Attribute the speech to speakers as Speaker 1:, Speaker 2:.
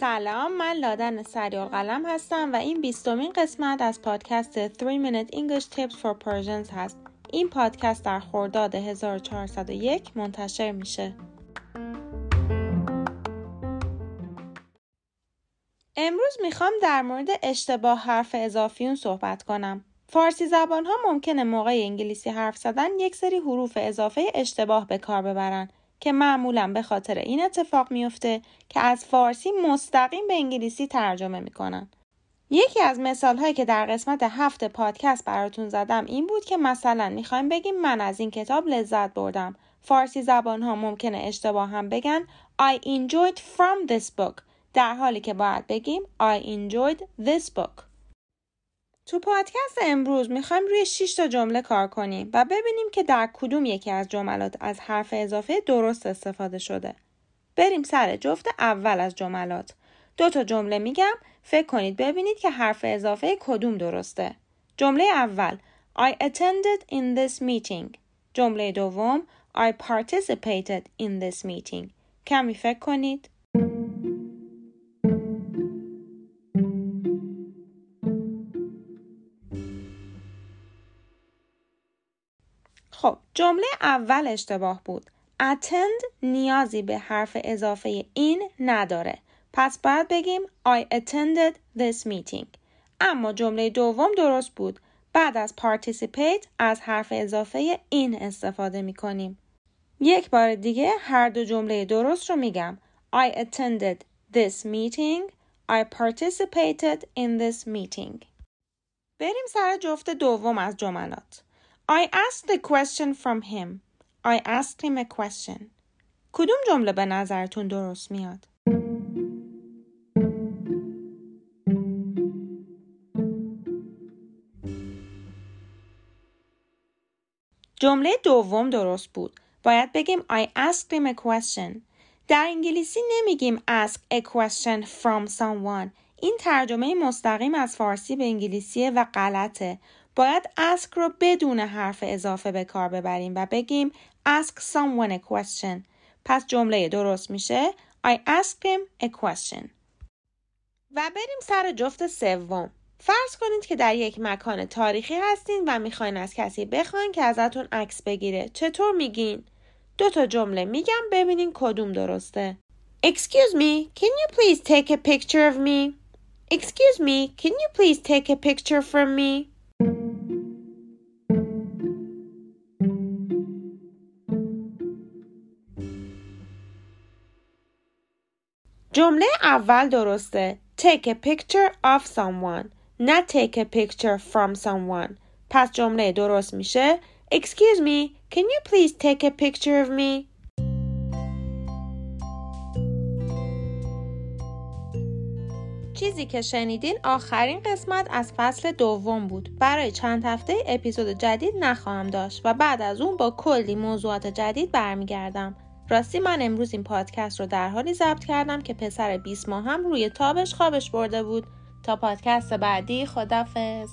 Speaker 1: سلام من لادن سریال قلم هستم و این بیستمین قسمت از پادکست 3 Minute English Tips for Persians هست. این پادکست در خرداد 1401 منتشر میشه. امروز می‌خوام در مورد اشتباه حرف اضافیون صحبت کنم. فارسی زبان ها ممکنه موقع انگلیسی حرف زدن یک سری حروف اضافه اشتباه به کار ببرن که معمولا به خاطر این اتفاق میفته که از فارسی مستقیم به انگلیسی ترجمه می‌کنن. یکی از مثال هایی که در قسمت هفت پادکست براتون زدم این بود که مثلا می‌خوایم بگیم من از این کتاب لذت بردم. فارسی زبان ها ممکنه اشتباه هم بگن I enjoyed from this book در حالی که باید بگیم I enjoyed this book. تو پادکست امروز می‌خوایم روی 6 تا جمله کار کنیم و ببینیم که در کدوم یکی از جملات از حرف اضافه درست استفاده شده. بریم سر جفت اول از جملات. دو تا جمله میگم فکر کنید ببینید که حرف اضافه کدوم درسته. جمله اول I attended in this meeting. جمله دوم I participated in this meeting. کمی فکر کنید. خب جمله اول اشتباه بود. attend نیازی به حرف اضافه این نداره. پس باید بگیم I attended this meeting. اما جمله دوم درست بود. بعد از participate از حرف اضافه این استفاده می کنیم. یک بار دیگه هر دو جمله درست رو میگم. I attended this meeting. I participated in this meeting. بریم سر جفت دوم از جملات. I asked a question from him. I asked him a question. کدوم جمله به نظرتون درست میاد؟ جمله دوم درست بود. باید بگیم I asked him a question. در انگلیسی نمیگیم ask a question from someone. این ترجمه مستقیم از فارسی به انگلیسیه و غلطه. باید ask رو بدون حرف اضافه به کار ببریم و بگیم ask someone a question. پس جمله درست میشه I asked him a question. و بریم سر جفت سوم. فرض کنید که در یک مکان تاریخی هستین و می‌خواین از کسی بخواین که ازتون عکس بگیره. چطور میگین؟ دو تا جمله میگم ببینین کدوم درسته. Excuse me, can you please take a picture of me? Excuse me, can you please take a picture from me? جمله اول درسته. Take a picture of someone. نه take a picture from someone. پس جمله درست میشه. Excuse me, can you please take a picture of me? چیزی که شنیدین آخرین قسمت از فصل دوم بود. برای چند هفته اپیزود جدید نخواهم داشت و بعد از اون با کلی موضوعات جدید برمیگردم. راستی من امروز این پادکست رو در حالی ضبط کردم که پسر 20 ماه هم روی تابش خوابش برده بود. تا پادکست بعدی خدافظ